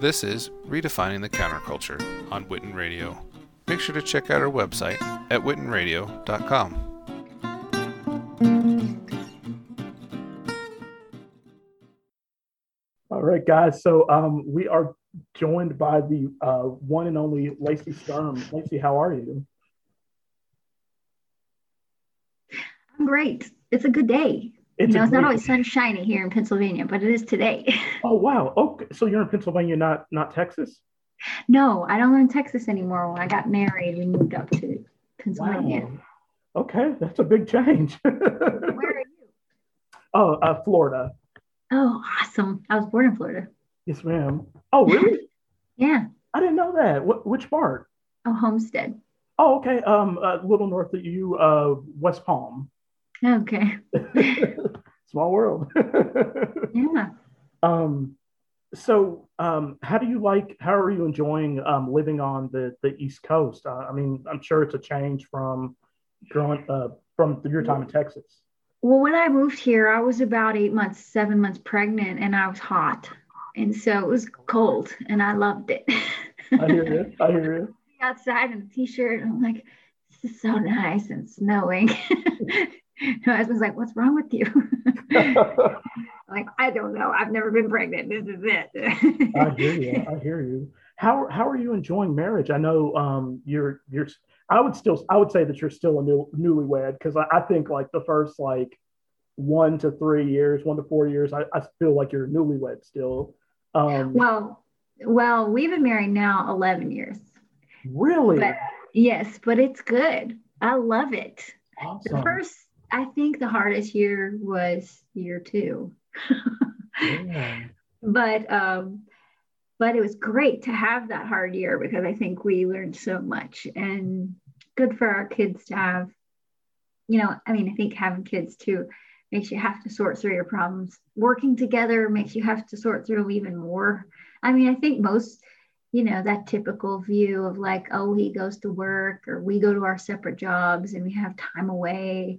This is Redefining the Counterculture on Witten Radio. Make sure to check out our website at wittenradio.com. All right, guys. So um, we are joined by the uh, one and only Lacey Sturm. Lacey, how are you? I'm great. It's a good day. It's, you know, it's great- not always sunshiny here in Pennsylvania, but it is today. Oh wow. Okay. So you're in Pennsylvania, not not Texas. no, I don't live in Texas anymore. When I got married, we moved up to Pennsylvania. Wow. Okay, that's a big change. Where are you? oh, uh, Florida. Oh, awesome. I was born in Florida. Yes, ma'am. Oh, really? Yeah. I didn't know that. What, which part? Oh, Homestead. Oh, okay. Um, a little north of you, uh, West Palm. Okay. Small world. Yeah. um, so, um, how do you like? How are you enjoying um, living on the the East Coast? Uh, I mean, I'm sure it's a change from growing uh, from your time in Texas. Well, when I moved here, I was about eight months, seven months pregnant, and I was hot. And so it was cold, and I loved it. I hear you. I hear you. outside in a t-shirt. And I'm like, this is so nice and snowing. My husband's like, what's wrong with you? Like, I don't know. I've never been pregnant. This is it. I hear you. I hear you. How how are you enjoying marriage? I know um, you're you're. I would still I would say that you're still a new newlywed because I, I think like the first like one to three years, one to four years, I, I feel like you're newlywed still. Um, well, well, we've been married now 11 years. really But yes, but it's good. I love it. The first, I think the hardest year was year two. Yeah. but um but it was great to have that hard year because i think we learned so much and good for our kids to have you know i mean i think having kids too makes you have to sort through your problems working together makes you have to sort through them even more i mean i think most you know that typical view of like oh he goes to work or we go to our separate jobs and we have time away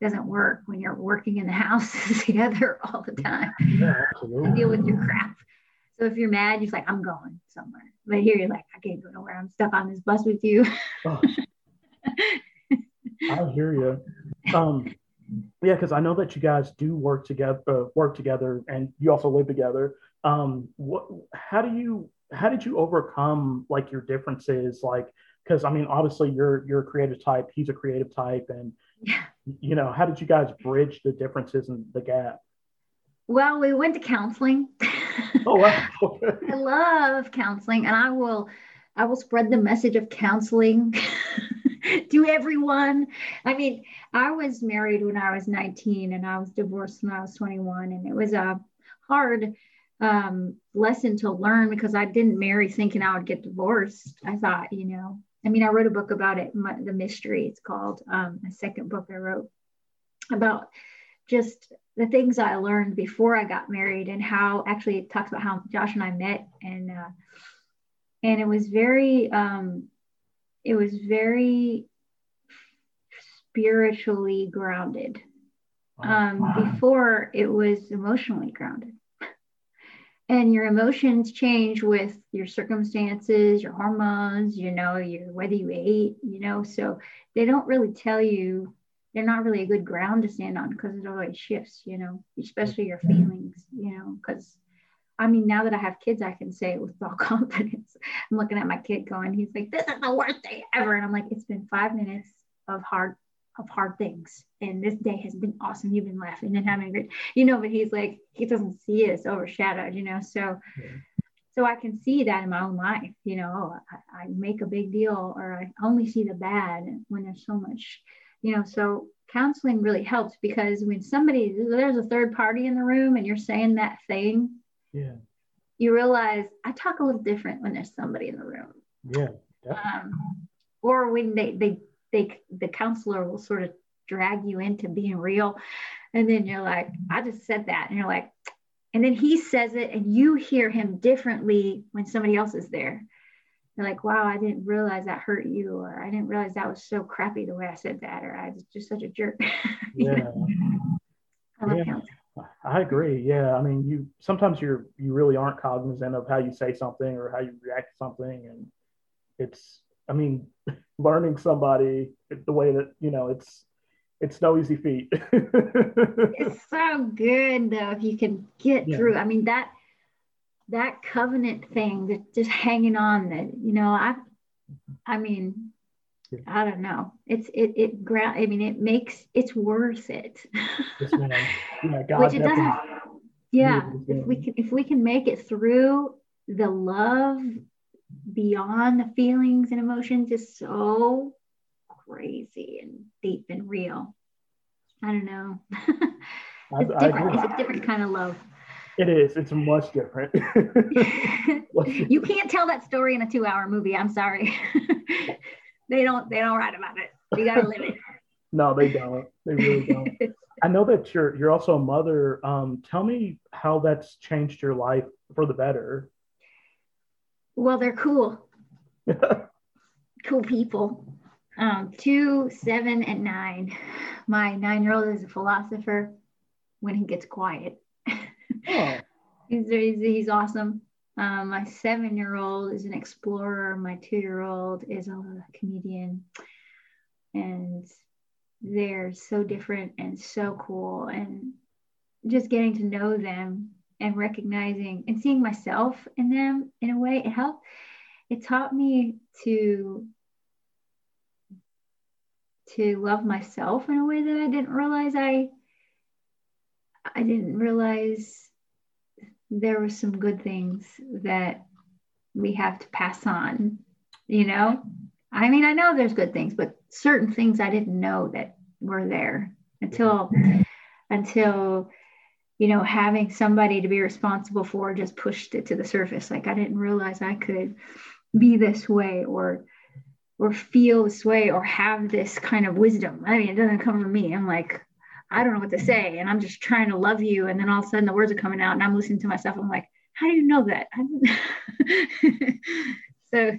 doesn't work when you're working in the house together all the time Yeah, absolutely. deal with your crap. So if you're mad, you're like, I'm going somewhere. But here you're like, I can't go nowhere. I'm stuck on this bus with you. Oh, I hear you. Um, yeah, because I know that you guys do work together, uh, work together, and you also live together. Um, what? How do you? How did you overcome like your differences? Like, because I mean, obviously you're you're a creative type. He's a creative type, and Yeah. you know, how did you guys bridge the differences and the gap? Well, we went to counseling. Oh, wow. I love counseling, and I will, I will spread the message of counseling to everyone. I mean, I was married when I was 19, and I was divorced when I was 21, and it was a hard um, lesson to learn because I didn't marry thinking I would get divorced. I thought, you know, I mean, I wrote a book about it, my, the mystery. It's called um, a second book I wrote about just the things I learned before I got married and how actually it talks about how Josh and I met and uh, and it was very um, it was very spiritually grounded. Um, before it was emotionally grounded. And your emotions change with your circumstances, your hormones, you know, your whether you ate, you know, so they don't really tell you they're not really a good ground to stand on because it always shifts, you know, especially your feelings, you know, because I mean, now that I have kids, I can say it with all confidence. I'm looking at my kid going, he's like, this is the worst day ever. And I'm like, it's been five minutes of hard, of hard things. And this day has been awesome. You've been laughing and having a great, you know, but he's like, he doesn't see it. It's overshadowed, you know? So, Yeah. so I can see that in my own life, you know, oh, I, I make a big deal or I only see the bad when there's so much you know so counseling really helps because when somebody there's a third party in the room and you're saying that thing Yeah. you realize i talk a little different when there's somebody in the room Yeah. um, or when they they they the counselor will sort of drag you into being real and then you're like i just said that and you're like and then he says it and you hear him differently when somebody else is there you're like, wow, I didn't realize that hurt you, or I didn't realize that was so crappy the way I said that, or I was just such a jerk. Yeah. I love Yeah. I agree. Yeah, I mean, you sometimes you're you really aren't cognizant of how you say something or how you react to something, and it's. I mean, learning somebody the way that you know it's it's no easy feat. it's so good though if you can get yeah. through. I mean that that covenant thing that just hanging on that you know I I mean yeah. I don't know. It's it it ground. I mean, it makes it's worth it. yes, yeah, God Which it doesn't. Yeah, if we can if we can make it through the love beyond the feelings and emotions is so crazy and deep and real. I don't know. it's I, different. I it's a different kind of love. It is. It's much different. you can't tell that story in a two-hour movie. I'm sorry. they don't. They don't write about it. You gotta live it. no, they don't. They really don't. I know that you're you're also a mother. Um, tell me how that's changed your life for the better. Well, they're cool. cool people. Um, two, seven, and nine. My nine year old is a philosopher when he gets quiet. Oh. he's, he's, he's awesome. Um, my seven year old is an explorer. My two year old is a comedian. And they're so different and so cool. And just getting to know them and recognizing and seeing myself in them in a way, it helped. It taught me to to love myself in a way that I didn't realize I I didn't realize there were some good things that we have to pass on, you know? I mean, I know there's good things, but certain things I didn't know that were there until until you know having somebody to be responsible for just pushed it to the surface like I didn't realize I could be this way or or feel this way or have this kind of wisdom. I mean, it doesn't come from me. I'm like, I don't know what to say. And I'm just trying to love you. And then all of a sudden the words are coming out and I'm listening to myself. I'm like, how do you know that? so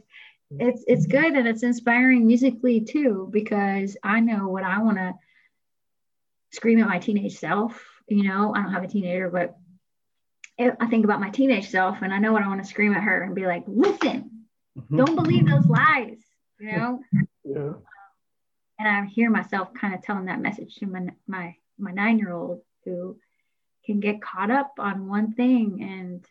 it's it's good and it's inspiring musically too, because I know what I want to scream at my teenage self. You know, I don't have a teenager, but I think about my teenage self and I know what I want to scream at her and be like, listen, mm-hmm. don't believe those lies you know? Yeah. And I hear myself kind of telling that message to my my my nine year old who can get caught up on one thing and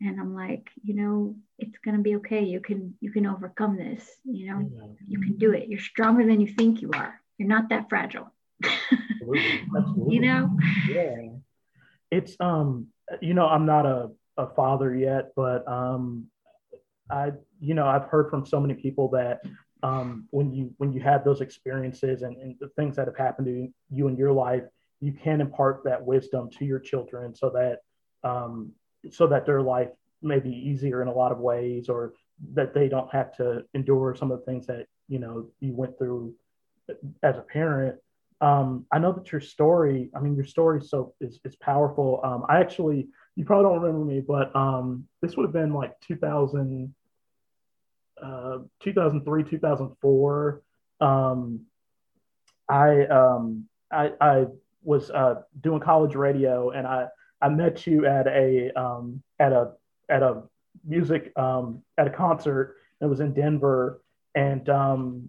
and I'm like, you know, it's gonna be okay. You can you can overcome this. You know, yeah. you can do it. You're stronger than you think you are. You're not that fragile. Absolutely. Absolutely. you know. Yeah. It's um. You know, I'm not a a father yet, but um, I, you know, I've heard from so many people that um, when you when you have those experiences and, and the things that have happened to you in your life, you can impart that wisdom to your children so that um, so that their life may be easier in a lot of ways, or that they don't have to endure some of the things that you know you went through as a parent. Um, I know that your story, I mean, your story so is, is powerful. Um, I actually you probably don't remember me, but um, this would have been like 2000, uh, 2003, 2004. Um, I, um, I, I was uh, doing college radio, and I, I met you at a um, at a at a music um, at a concert. It was in Denver, and um,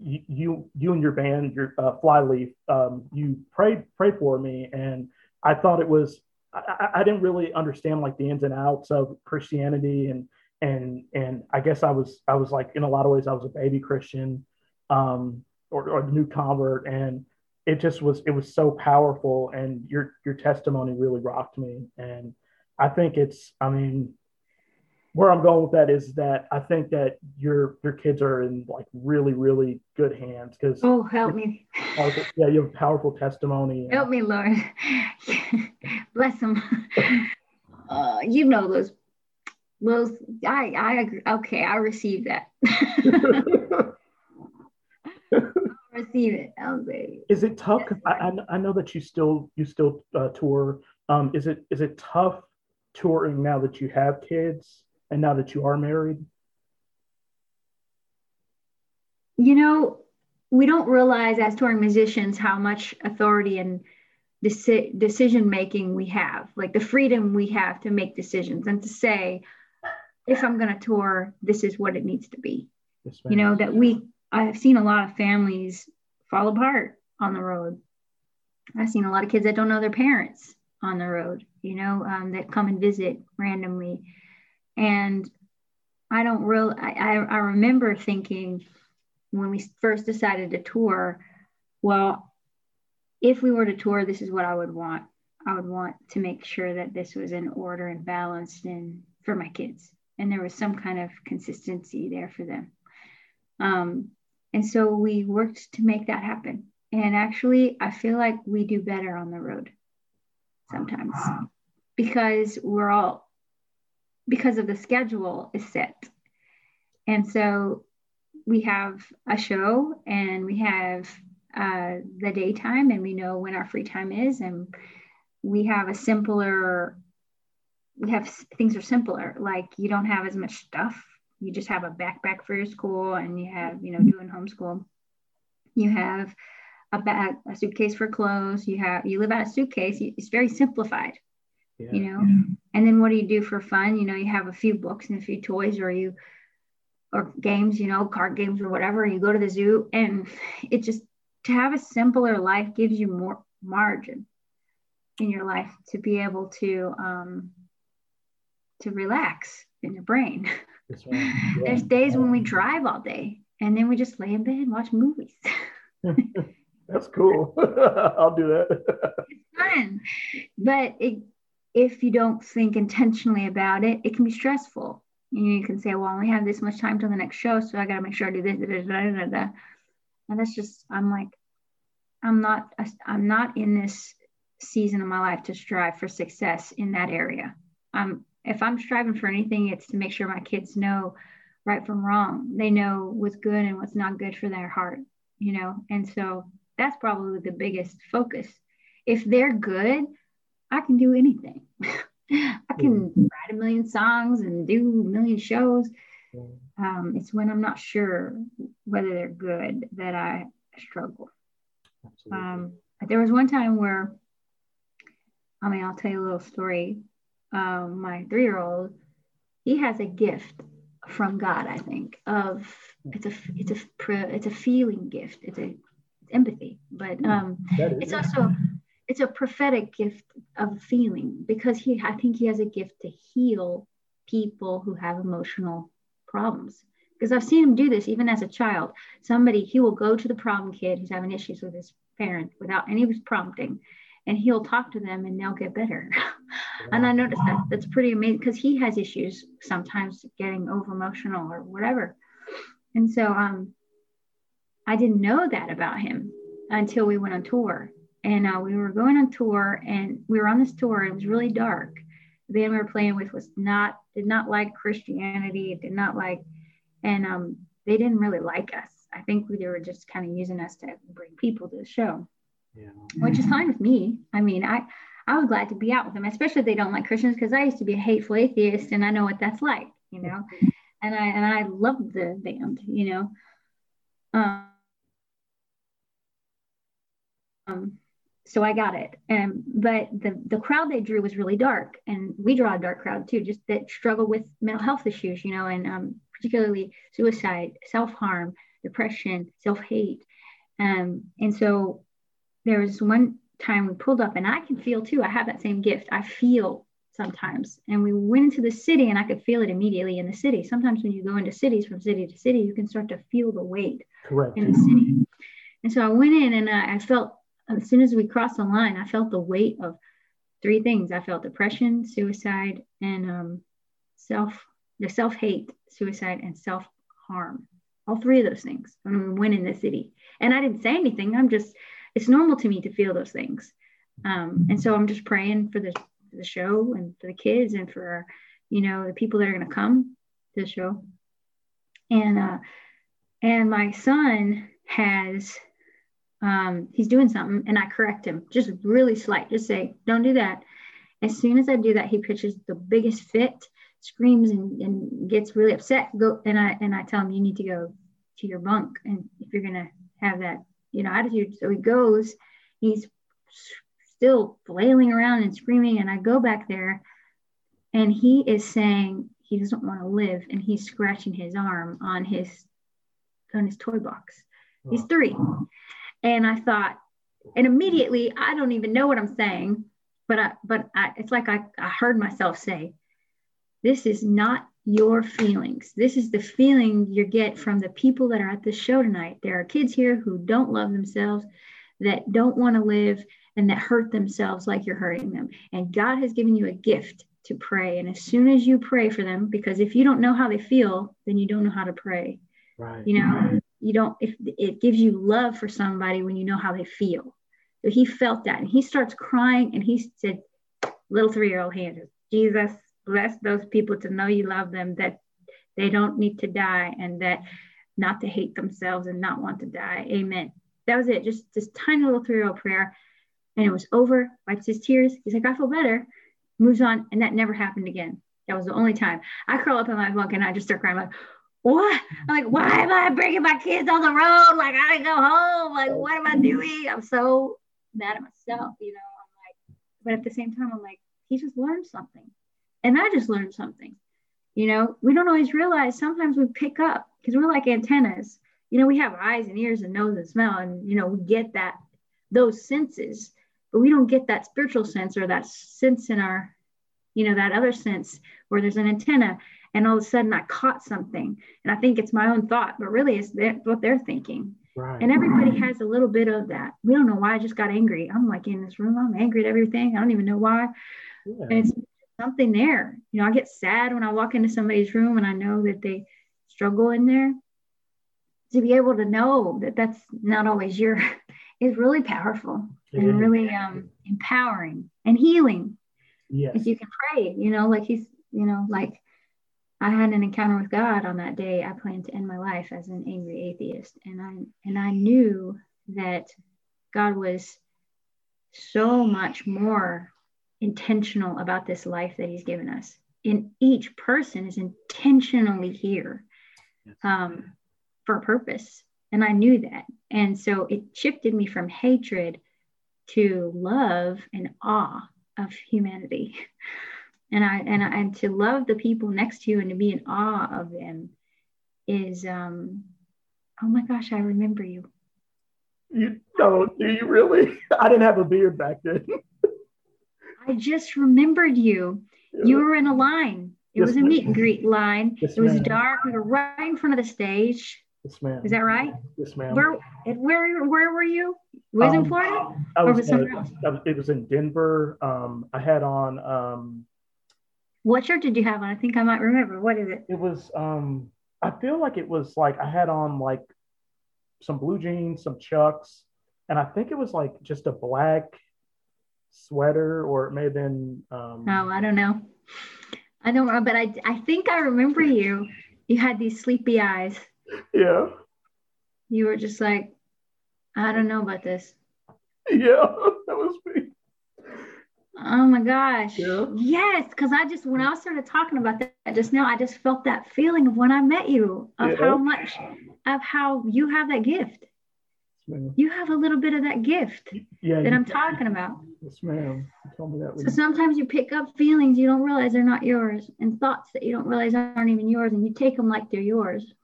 you, you you and your band, your uh, Flyleaf, um, you prayed prayed for me, and I thought it was I, I didn't really understand like the ins and outs of Christianity. And and and I guess I was I was like in a lot of ways I was a baby Christian um, or, or a new convert. And it just was it was so powerful. And your your testimony really rocked me. And I think it's I mean where I'm going with that is that I think that your your kids are in like really really good hands because oh help me. yeah you have powerful testimony help me Lord. Bless them uh, you know those those I I agree okay I receive that. Receive it. I'll say is it tough because I, I know that you still you still uh, tour. Um is it is it tough touring now that you have kids and now that you are married? You know, we don't realize as touring musicians how much authority and deci- decision making we have, like the freedom we have to make decisions and to say, if I'm going to tour, this is what it needs to be. Yes, you know, that we, I've seen a lot of families fall apart on the road. I've seen a lot of kids that don't know their parents on the road, you know, um, that come and visit randomly. And I don't really, I, I remember thinking when we first decided to tour, well, if we were to tour, this is what I would want. I would want to make sure that this was in order and balanced and for my kids. And there was some kind of consistency there for them. Um, and so we worked to make that happen. And actually, I feel like we do better on the road sometimes because we're all, because of the schedule is set. And so we have a show and we have uh, the daytime and we know when our free time is and we have a simpler we have things are simpler. Like you don't have as much stuff. You just have a backpack for your school and you have you know doing homeschool. You have a bag a suitcase for clothes. You have you live out a suitcase. It's very simplified. Yeah. you know? Yeah. And then what do you do for fun you know you have a few books and a few toys or you or games you know card games or whatever you go to the zoo and it just to have a simpler life gives you more margin in your life to be able to um, to relax in your brain. Right. Yeah. There's days when we drive all day and then we just lay in bed and watch movies. That's cool. I'll do that. it's fun, but it, if you don't think intentionally about it, it can be stressful. You can say, "Well, I only have this much time till the next show, so I got to make sure I do this." Da, da, da, and that's just i'm like i'm not i'm not in this season of my life to strive for success in that area i'm if i'm striving for anything it's to make sure my kids know right from wrong they know what's good and what's not good for their heart you know and so that's probably the biggest focus if they're good i can do anything. I can write a million songs and do a million shows. Um, it's when I'm not sure whether they're good that I struggle. Um, there was one time where, I mean, I'll tell you a little story. Um, my three year old, he has a gift from God, I think, of it's a it's a it's a feeling gift. It's a it's empathy, but um, it's also it's a prophetic gift of feeling because he I think he has a gift to heal people who have emotional problems because I've seen him do this even as a child. Somebody, he will go to the problem kid who's having issues with his parent without any prompting, and he'll talk to them and they'll get better. and I noticed that that's pretty amazing because he has issues sometimes getting over emotional or whatever. And so um, I didn't know that about him until we went on tour. And uh, we were going on tour and we were on this tour. And it was really dark the band we were playing with was not did not like Christianity, did not like, and um, they didn't really like us. I think they were just kind of using us to bring people to the show, yeah. which is fine with me. I mean, I I was glad to be out with them, especially if they don't like Christians, because I used to be a hateful atheist, and I know what that's like, you know. and I and I loved the band, you know. Um, um so I got it. Um, but the the crowd they drew was really dark, and we draw a dark crowd too, just that struggle with mental health issues, you know, and um, particularly suicide, self harm, depression, self hate. Um, and so there was one time we pulled up, and I can feel too. I have that same gift. I feel sometimes, and we went into the city, and I could feel it immediately in the city. Sometimes when you go into cities from city to city, you can start to feel the weight Correct. in the city. And so I went in, and I, I felt as soon as we crossed the line, I felt the weight of three things. I felt depression, suicide, and um, self, the self hate, suicide, and self harm. All three of those things when we went in the city. And I didn't say anything. I'm just, it's normal to me to feel those things. Um, and so I'm just praying for the, for the show and for the kids and for, you know, the people that are going to come to the show. And, uh, and my son has um, he's doing something and I correct him, just really slight, just say, don't do that. As soon as I do that, he pitches the biggest fit, screams and, and gets really upset. Go and I and I tell him you need to go to your bunk and if you're gonna have that, you know, attitude. So he goes, he's still flailing around and screaming. And I go back there and he is saying he doesn't want to live and he's scratching his arm on his on his toy box. He's three. And I thought, and immediately I don't even know what I'm saying, but I but I, it's like I, I heard myself say, this is not your feelings. This is the feeling you get from the people that are at this show tonight. There are kids here who don't love themselves, that don't want to live, and that hurt themselves like you're hurting them. And God has given you a gift to pray. And as soon as you pray for them, because if you don't know how they feel, then you don't know how to pray. Right. You know, you don't, if it gives you love for somebody when you know how they feel. So he felt that and he starts crying and he said, little three year old hand, Jesus, bless those people to know you love them, that they don't need to die and that not to hate themselves and not want to die. Amen. That was it. Just this tiny little three year old prayer. And it was over, wipes his tears. He's like, I feel better moves on, and that never happened again. That was the only time. I curl up in my bunk and I just start crying. like, what? I'm like, why am I bringing my kids on the road? Like, I gotta go home. Like, what am I doing? I'm so mad at myself, you know. I'm like, but at the same time, I'm like, he just learned something, and I just learned something. You know, we don't always realize sometimes we pick up because we're like antennas. You know, we have eyes and ears and nose and smell, and you know, we get that those senses but we don't get that spiritual sense or that sense in our you know that other sense where there's an antenna and all of a sudden i caught something. And i think it's my own thought but really it's what they're thinking. Right. and everybody has a little bit of that. We don't know why i just got angry. I'm like in this room i'm angry at everything. I don't even know why. Yeah. and it's something there. You know i get sad when i walk into somebody's room and i know that they struggle in there. To be able to know that that's not always your is really powerful and really um, empowering and healing. Yes. If you can pray, you know, like he's, you know, like I had an encounter with God on that day. I planned to end my life as an angry atheist, and I and I knew that God was so much more intentional about this life that He's given us. And each person is intentionally here um, for a purpose, and I knew that. And so it shifted me from hatred to love and awe of humanity. And I and I, and to love the people next to you and to be in awe of them is um oh my gosh, I remember you. You don't, do you really? I didn't have a beard back then. I just remembered you. Yeah. You were in a line. It yes, was a meet and greet line. Yes, it was ma'am. dark. We were right in front of the stage. Yes, ma'am. Is that right? Yes, ma'am. Where where where were you? Was um, in Florida? I was, or was somewhere else? it was in Denver. Um, I had on um, what shirt did you have on? I think I might remember. What is it? It was um I feel like it was like I had on like some blue jeans, some chucks, and I think it was like just a black sweater, or it may have been um Oh, I don't know. I don't know, but I I think I remember you. You had these sleepy eyes. Yeah. You were just like, I don't know about this. Yeah, that was me. Oh my gosh. Yeah. Yes, because I just when I started talking about that just now, I just felt that feeling of when I met you, of yeah. how much of how you have that gift. Yes, you have a little bit of that gift yeah, that I'm talking about. Yes, ma'am. Told me that so sometimes you pick up feelings you don't realize they're not yours and thoughts that you don't realize aren't even yours, and you take them like they're yours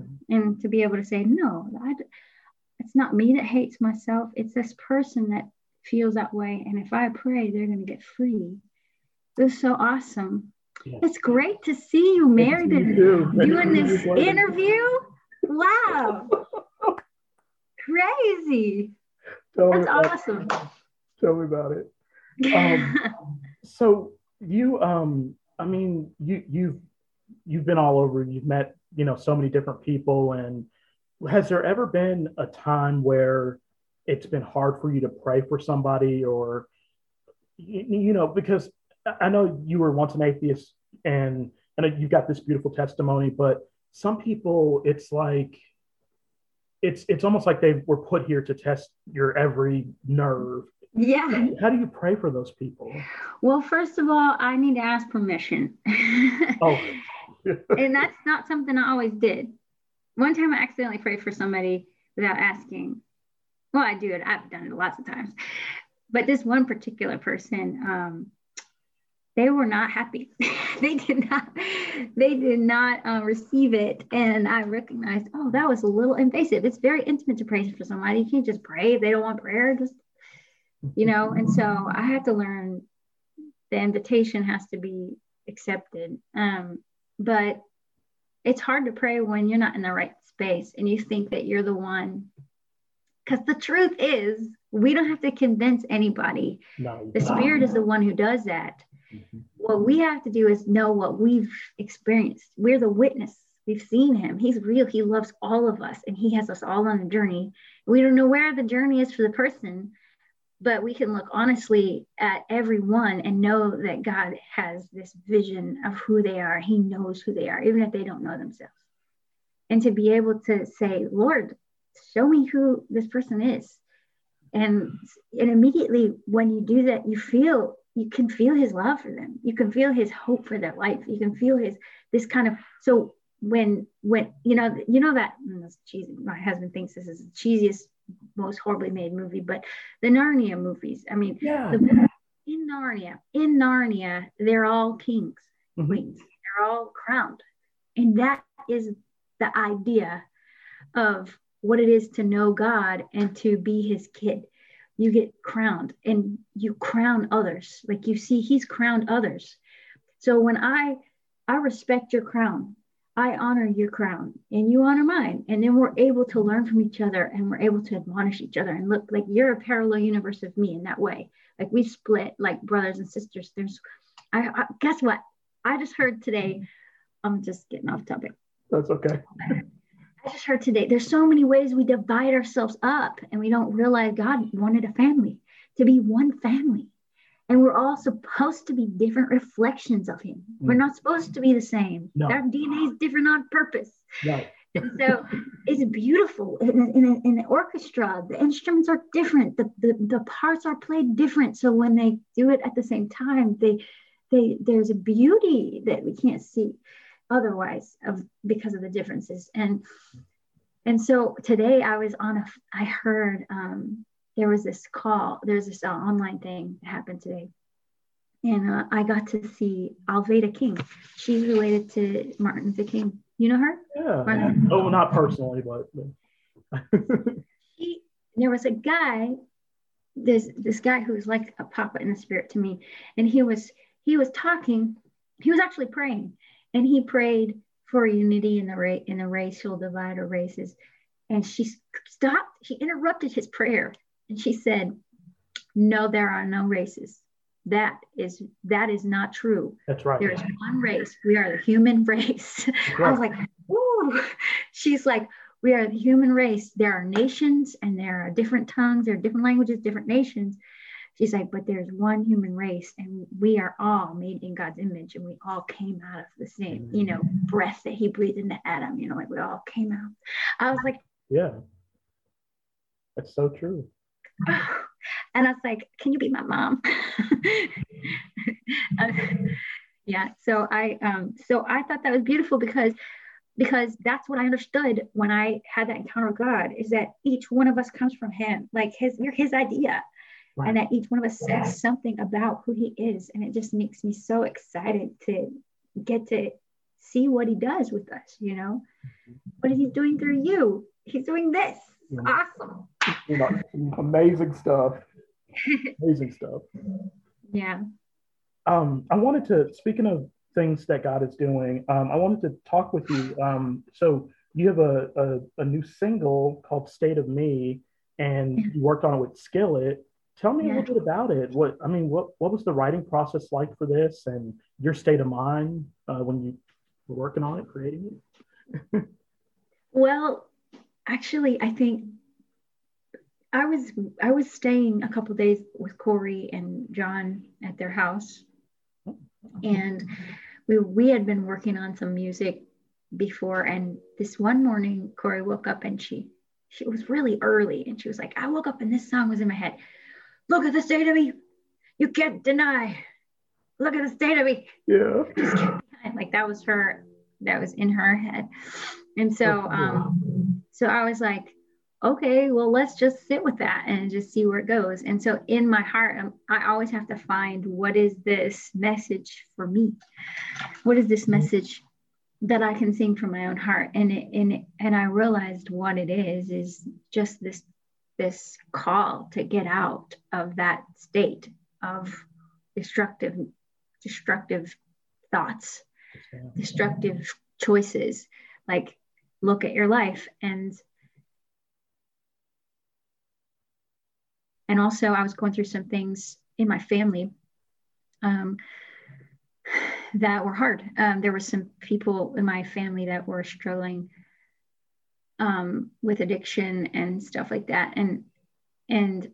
mm-hmm. and to be able to say no I, it's not me that hates myself it's this person that feels that way and if i pray they're going to get free. This is so awesome. Yes. it's great to see you married and doing this interview? Wow. Crazy. Tell that's awesome. Tell me about it. Um, so you um i mean you you've you've been all over. You've met you know so many different people and has there ever been a time where it's been hard for you to pray for somebody or you, know because i know you were once an atheist and and you've got this beautiful testimony but some people it's like it's it's almost like they were put here to test your every nerve. Yeah. How do you pray for those people? Well first of all i need to ask permission. Oh. And that's not something I always did. One time I accidentally prayed for somebody without asking. Well, I do it. I've done it lots of times. but this one particular person, um, they were not happy. they did not, they did not uh, receive it. And I recognized, oh, that was a little invasive. It's very intimate to pray for somebody. You can't just pray if they don't want prayer. Just, you know. And so I had to learn the invitation has to be accepted. Um, but it's hard to pray when you're not in the right space and you think that you're the one. Because the truth is, we don't have to convince anybody. No. The Spirit is the one who does that. Mm-hmm. What we have to do is know what we've experienced. We're the witness. We've seen him. He's real. He loves all of us and he has us all on a journey. We don't know where the journey is for the person, but we can look honestly at everyone and know that God has this vision of who they are. He knows who they are, even if they don't know themselves. And to be able to say, Lord, show me who this person is. And, and immediately when you do that, you feel you can feel his love for them. You can feel his hope for their life. You can feel his this kind of so when when you know you know that cheesy, my husband thinks this is the cheesiest most horribly made movie, but the Narnia movies. I mean, yeah. The, in Narnia, in Narnia, they're all kings, mm-hmm. queens. They're all crowned, and that is the idea of what it is to know God and to be His kid. You get crowned, and you crown others. Like you see, He's crowned others. So when I I respect your crown, I honor your crown and you honor mine. And then we're able to learn from each other and we're able to admonish each other and look like you're a parallel universe of me in that way. Like we split like brothers and sisters. There's, I, I guess what? I just heard today, I'm just getting off topic. That's okay. I just heard today, there's so many ways we divide ourselves up and we don't realize God wanted a family to be one family. And we're all supposed to be different reflections of him. Mm. We're not supposed to be the same. No. Our DNA is different on purpose. Right. And so it's beautiful. In, in, in, an orchestra, the instruments are different. The, the, the parts are played different. So when they do it at the same time, they, they there's a beauty that we can't see otherwise of because of the differences. And and so today I was on a I heard um, there was this call, there's this uh, online thing that happened today. And uh, I got to see Alveda King. She's related to Martin Luther King. You know her? Yeah. Oh, not personally, but. he, there was a guy, this this guy who was like a papa in the spirit to me, and he was he was talking. He was actually praying, and he prayed for unity in the ra- in the racial divide or races. And she stopped. She interrupted his prayer and she said, No, there are no races. That is that is not true. That's right. There is one race. We are the human race. Right. I was like, Ooh. She's like, we are the human race. There are nations and there are different tongues, there are different languages, different nations. She's like, but there's one human race, and we are all made in God's image, and we all came out of the same, you know, breath that He breathed into Adam. You know, like we all came out. I was like, yeah, that's so true. and I was like, can you be my mom? uh, yeah. So I, um, so I thought that was beautiful because, because that's what I understood when I had that encounter with God is that each one of us comes from him, like his, you're his idea. Right. And that each one of us says something about who he is. And it just makes me so excited to get to see what he does with us, you know? What is he doing through you? He's doing this. Awesome you know, amazing stuff. Amazing stuff. Yeah. Um, I wanted to, speaking of things that God is doing, um, I wanted to talk with you. Um, so you have a, a, a, new single called State of Me, and you worked on it with Skillet. Tell me yeah. a little bit about it. What I mean, what what was the writing process like for this, and your state of mind uh, when you were working on it, creating it? well, actually, I think I was I was staying a couple days with Korey and John at their house, and we we had been working on some music before. And this one morning, Korey woke up and she she was really early, and she was like, "I woke up and this song was in my head. Look at the state of me. You can't deny. Look at the state of me. Yeah. Like that was her. That was in her head. And so, um, so I was like, okay, well, let's just sit with that and just see where it goes. And so in my heart, I'm, I always have to find what is this message for me? What is this message that I can sing from my own heart? And it, and it, and I realized what it is is just this this call to get out of that state of destructive destructive thoughts, destructive choices. Like look at your life and and also i was going through some things in my family um, that were hard um, there were some people in my family that were struggling um, with addiction and stuff like that. And and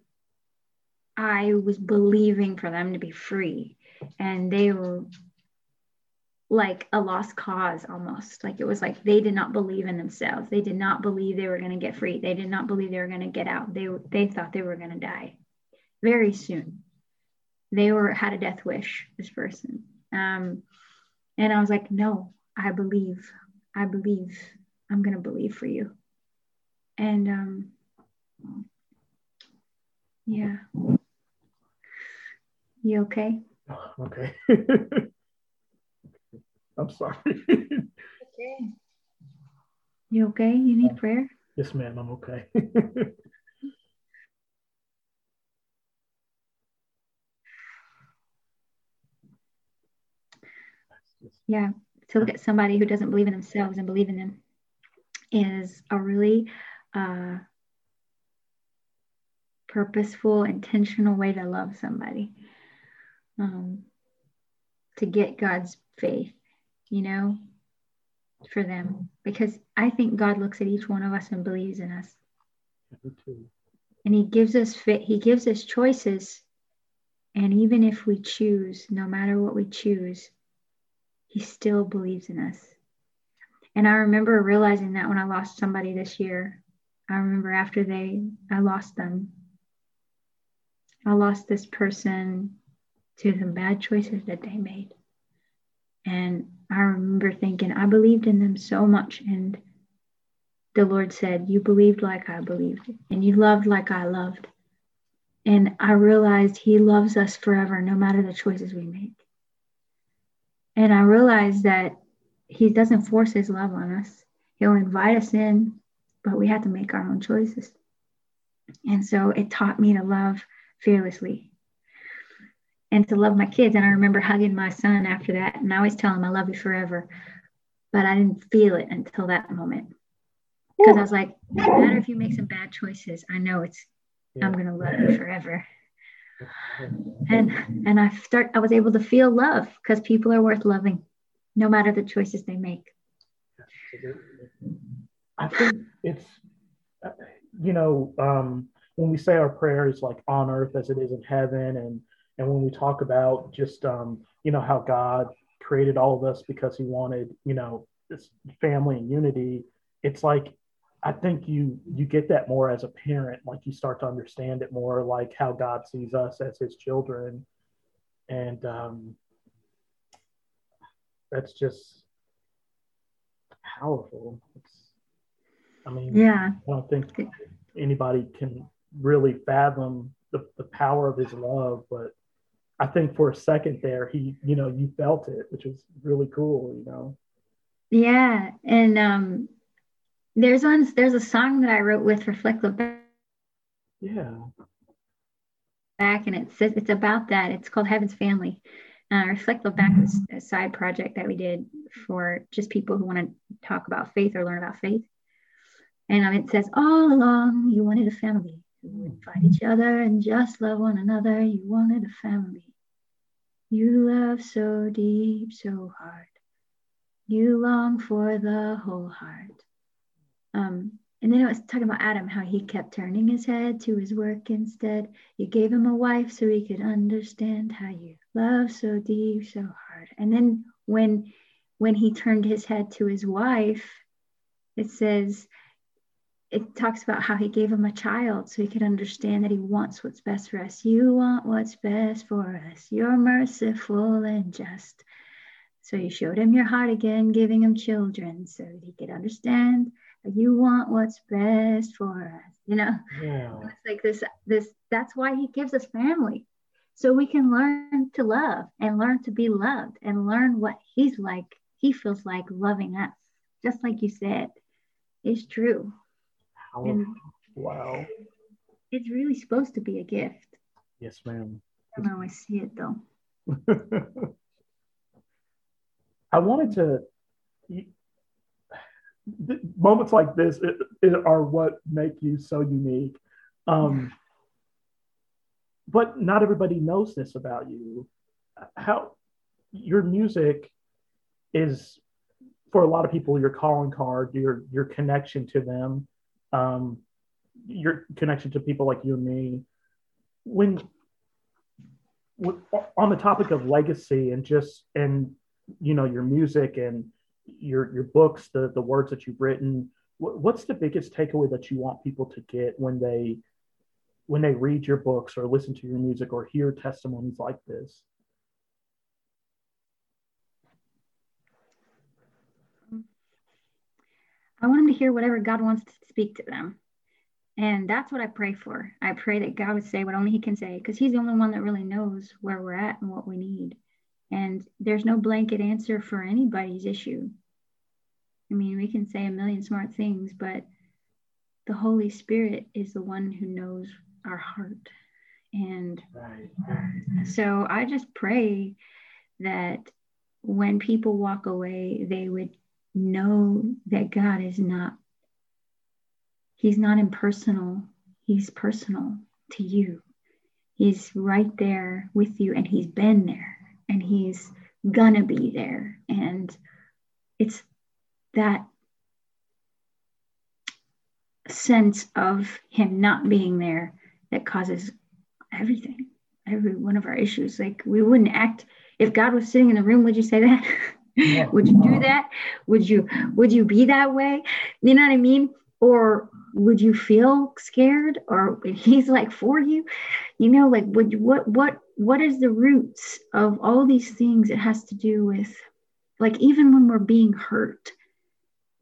i was believing for them to be free. And they were like a lost cause almost. Like it was like they did not believe in themselves. They did not believe they were going to get free. They did not believe they were going to get out. They they thought they were going to die very soon. They were had a death wish this person. Um, and i was like no i believe i believe i'm going to believe for you and um, yeah you okay okay I'm sorry. okay. You okay? You need prayer? Yes, ma'am. I'm okay. yeah. To look at somebody who doesn't believe in themselves and believe in them is a really uh, purposeful, intentional way to love somebody. Um, to get God's faith you know, for them because I think God looks at each one of us and believes in us. And he gives us fit, he gives us choices. And even if we choose, no matter what we choose, he still believes in us. And I remember realizing that when I lost somebody this year. I remember after they I lost them. I lost this person to the bad choices that they made. And I remember thinking, I believed in them so much. And the Lord said, You believed like I believed, and you loved like I loved. And I realized He loves us forever, no matter the choices we make. And I realized that He doesn't force His love on us, He'll invite us in, but we have to make our own choices. And so it taught me to love fearlessly and to love my kids. And I remember hugging my son after that. And I always tell him, I love you forever. But I didn't feel it until that moment. Because I was like, no matter if you make some bad choices, I know it's. I'm going to love you forever. And and I start I was able to feel love because people are worth loving, no matter the choices they make. I think it's, you know, um, when we say our prayers like on earth as it is in heaven, and and when we talk about just, um, you know, how God created all of us because he wanted, you know, this family and unity, it's like, I think you you get that more as a parent, like you start to understand it more, like how God sees us as His children, and um, that's just powerful. It's, I mean, yeah, I don't think anybody can really fathom the, the power of His love, but I think for a second there, he, you know, you felt it, which was really cool, you know. Yeah, and um, there's one, there's a song that I wrote with Reflect Look Yeah. Back, and it's it's about that. It's called Heaven's Family. Uh, Reflect Look Back a side project that we did for just people who want to talk about faith or learn about faith. And um, it says, all along you wanted a family you would fight each other and just love one another. You wanted a family. You love so deep, so hard. You long for the whole heart. And then it was talking about Adam, how he kept turning his head to his work instead. You gave him a wife so he could understand how you love so deep, so hard. And then when when he turned his head to his wife, it says, it talks about how he gave him a child so he could understand that he wants what's best for us. You want what's best for us. You're merciful and just. So you showed him your heart again, giving him children so that he could understand you want what's best for us, you know? Yeah. It's like this, this, that's why he gives us family. So we can learn to love and learn to be loved and learn what he's like, he feels like loving us, just like you said. It's true. And wow. it's really supposed to be a gift. Yes, ma'am. I don't always see it though. I wanted to. Moments like this it, it are what make you so unique. Um, but not everybody knows this about you. How your music is for a lot of people your calling card, your your connection to them, um, your connection to people like you and me. When on the topic of legacy and just and you know your music and your your books the the words that you've written what's the biggest takeaway that you want people to get when they when they read your books or listen to your music or hear testimonies like this i want them to hear whatever god wants to speak to them and that's what I pray for. I pray that God would say what only He can say, because He's the only one that really knows where we're at and what we need. And there's no blanket answer for anybody's issue. I mean, we can say a million smart things, but the Holy Spirit is the one who knows our heart. And so I just pray that when people walk away, they would know that God is not He's not impersonal, He's personal to you. He's right there with you, and He's been there, and He's gonna be there. And it's that sense of Him not being there that causes everything, every one of our issues. Like we wouldn't act if God was sitting in the room, would you say that? Yeah. would you do that? Would you would you be that way? You know what I mean? Or would you feel scared? Or he's like for you? You know like would you, what what what is the roots of all these things it has to do with like even when we're being hurt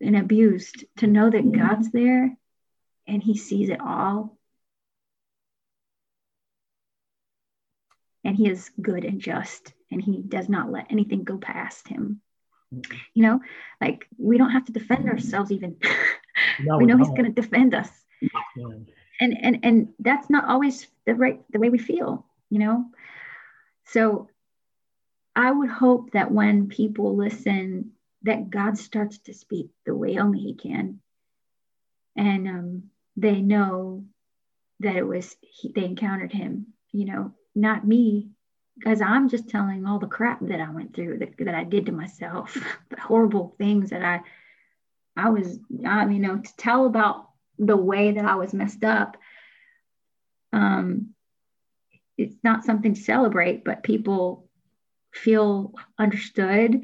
and abused to know that mm-hmm. god's there and he sees it all. And he is good and just and he does not let anything go past him. Mm-hmm. You know like we don't have to defend ourselves even we know he's going to defend us. Yeah. and and and that's not always the right the way we feel you know? So i would hope that when people listen that god starts to speak the way only he can. And um, they know that it was he, they encountered him you know? Not me because i'm just telling all the crap that i went through that, that i did to myself the horrible things that i I was, you know, to tell about the way that I was messed up. Um, it's not something to celebrate, but people feel understood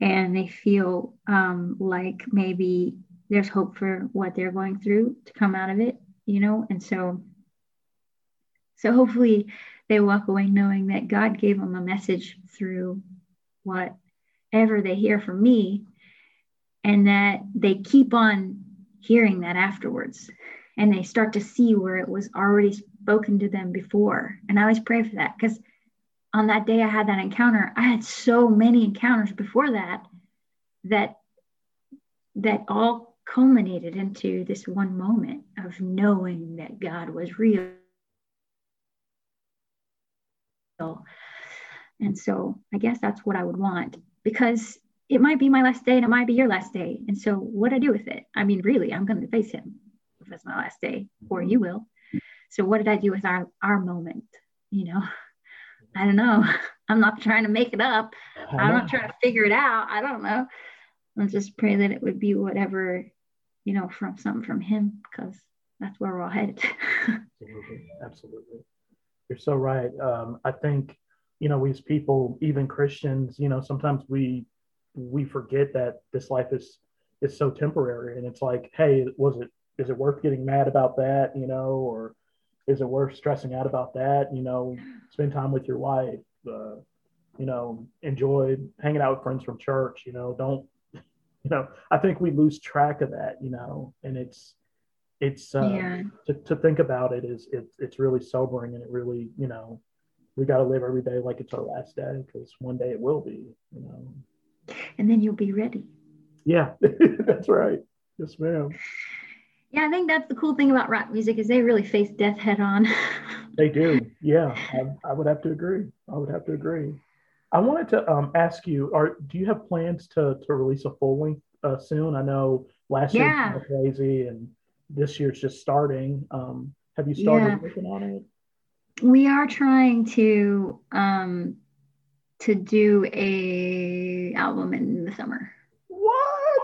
and they feel um, like maybe there's hope for what they're going through to come out of it, you know, and so so hopefully they walk away knowing that God gave them a message through whatever they hear from me and that they keep on hearing that afterwards. And they start to see where it was already spoken to them before. And i always pray for that because on that day i had that encounter i had so many encounters before that that that all culminated into this one moment of knowing that god was real. And so i guess that's what i would want because it might be my last day and it might be your last day. And so what do I do with it? I mean, really, I'm going to face him if it's my last day, or you will. So what did I do with our our moment? You know, I don't know. I'm not trying to make it up. I'm not trying to figure it out. I don't know. Let's just pray that it would be whatever, you know, from something from him, because that's where we're all headed. Absolutely. Absolutely. You're so right. Um, I think, you know, we as people, even Christians, you know, sometimes we we forget that this life is is so temporary and it's like hey was it is it worth getting mad about that you know or is it worth stressing out about that you know spend time with your wife uh, you know enjoy hanging out with friends from church you know don't you know, I think we lose track of that, you know, and it's it's uh, yeah. to, to think about it is it's it's really sobering and it really you know we got to live every day like it's our last day because one day it will be you know and then you'll be ready yeah that's right yes ma'am yeah i think that's the cool thing about rock music is they really face death head on they do yeah I, I, would have to agree i would have to agree i wanted to um, ask you are do you have plans to to release a full length uh, soon i know last yeah. year was crazy and this year's just starting. Um, have you started yeah. working on it? We are trying to um, to do a album in the summer. What?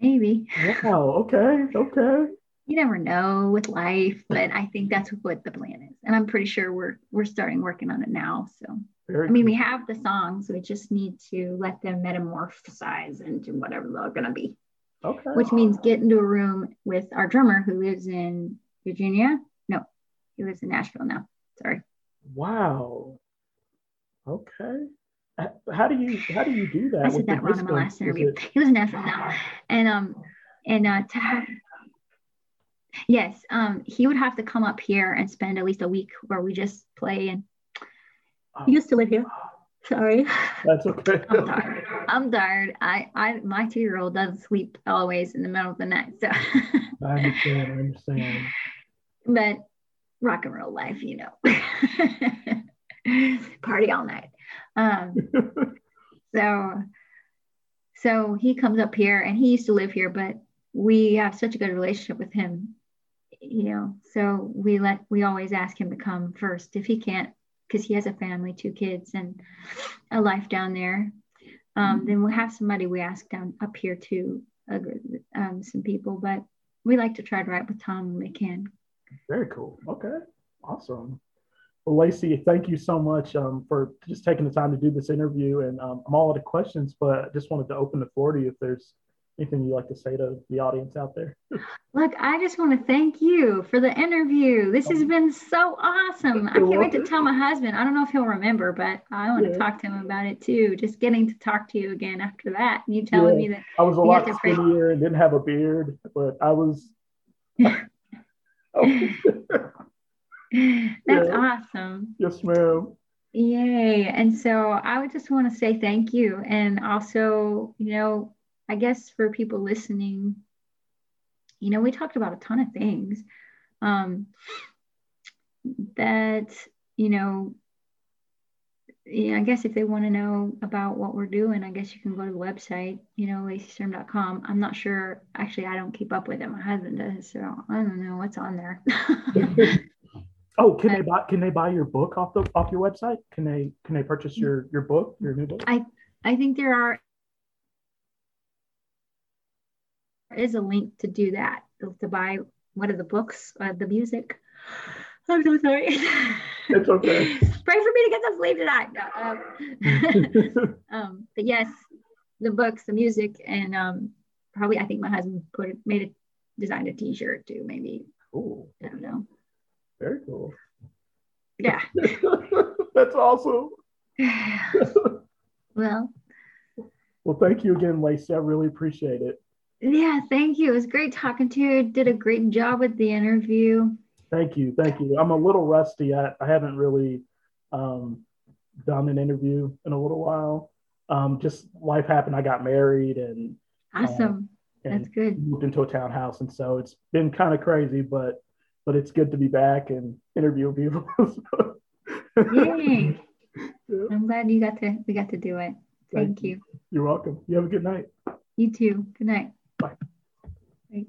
Maybe. Wow. Okay. Okay. You never know with life, but I think that's what the plan is, and I'm pretty sure we're we're starting working on it now. So. Very I mean, cool. we have the songs. We just need to let them metamorphosize into whatever they're going to be. Okay. Which means get into a room with our drummer who lives in Virginia. No, he lives in Nashville now. Sorry. Wow. Okay. How do you how do you do that? I said that wrong in my last interview. It... He lives in Nashville and um and uh to have yes um he would have to come up here and spend at least a week where we just play and he used to live here. Sorry. That's okay. I'm tired. I'm tired. I, I my two year old doesn't sleep always in the middle of the night. So I understand. I understand. But rock and roll life, you know. Party all night. Um, so so he comes up here and he used to live here, but we have such a good relationship with him, you know. So we let we always ask him to come first. If he can't because he has a family, two kids, and a life down there. Um, then we'll have somebody we ask down up here too, uh, um, some people, but we like to try to write with Tom when we can. Very cool. Okay, awesome. Well, Lacey, thank you so much um, for just taking the time to do this interview. And um, I'm all out of questions, but I just wanted to open the floor to you if there's anything you'd like to say to the audience out there? Look, I just want to thank you for the interview. This has been so awesome. I can't wait to tell my husband. I don't know if he'll remember, but I want yeah. to talk to him about it too. Just getting to talk to you again after that. You telling yeah. me that I was a lot skinnier and didn't have a beard, but I was. oh. That's yeah. awesome. Yes, ma'am. Yay. And so I would just want to say thank you. And also, you know, I guess for people listening, you know, we talked about a ton of things um, that, you know, yeah, I guess if they want to know about what we're doing, I guess you can go to the website, you know, laceySturm.com. I'm not sure. Actually, I don't keep up with it. My husband does, so I don't know what's on there. oh, can they buy? Can they buy your book off the off your website? Can they can they purchase your your book, your new book? I I think there are is a link to do that to buy one of the books, uh, the music. I'm so sorry. It's okay. Pray for me to get some sleep tonight. No, um, um, but yes, the books, the music, and um, probably I think my husband put it, made it, designed a T-shirt too. Maybe. Cool. I don't know. Very cool. Yeah. That's awesome. well. Well, thank you again, Lacey. I really appreciate it. Yeah, thank you. It was great talking to you. Did a great job with the interview. Thank you. Thank you. I'm a little rusty. I, I haven't really um, done an interview in a little while. Um, just life happened. I got married and awesome. Uh, and That's good. Moved into a townhouse, and so it's been kind of crazy, but but it's good to be back and interview people. Yay! Yeah. I'm glad you got to we got to do it. Thank, Thank you. you. You're welcome. You have a good night. You too. Good night. Bye. Bye.